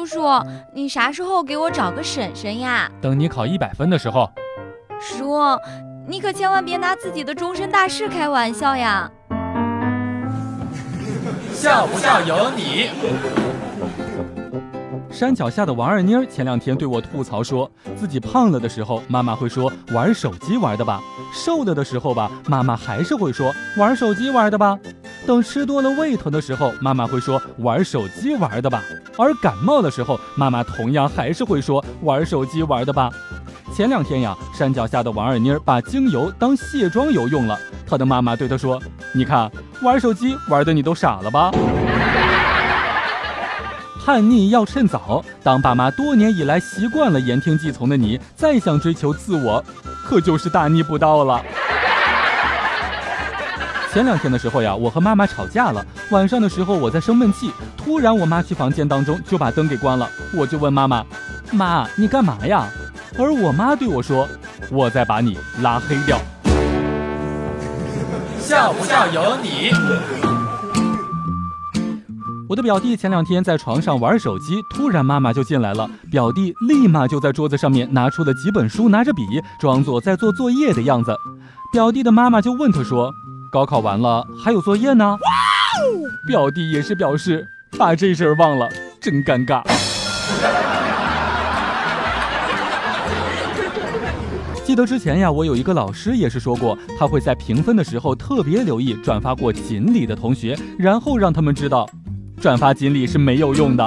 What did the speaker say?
叔叔，你啥时候给我找个婶婶呀？等你考一百分的时候。叔，你可千万别拿自己的终身大事开玩笑呀！笑不笑由你。山脚下的王二妮儿前两天对我吐槽说，自己胖了的时候，妈妈会说玩手机玩的吧；瘦了的时候吧，妈妈还是会说玩手机玩的吧。等吃多了胃疼的时候，妈妈会说玩手机玩的吧；而感冒的时候，妈妈同样还是会说玩手机玩的吧。前两天呀，山脚下的王二妮儿把精油当卸妆油用了，她的妈妈对她说：“你看，玩手机玩的你都傻了吧？”叛逆要趁早。当爸妈多年以来习惯了言听计从的你，再想追求自我，可就是大逆不道了。前两天的时候呀，我和妈妈吵架了。晚上的时候我在生闷气，突然我妈去房间当中就把灯给关了。我就问妈妈：“妈，你干嘛呀？”而我妈对我说：“我在把你拉黑掉。”笑不笑由你。我的表弟前两天在床上玩手机，突然妈妈就进来了。表弟立马就在桌子上面拿出了几本书，拿着笔，装作在做作业的样子。表弟的妈妈就问他说：“高考完了还有作业呢？”表弟也是表示把这事儿忘了，真尴尬。记得之前呀，我有一个老师也是说过，他会在评分的时候特别留意转发过锦鲤的同学，然后让他们知道。转发锦鲤是没有用的。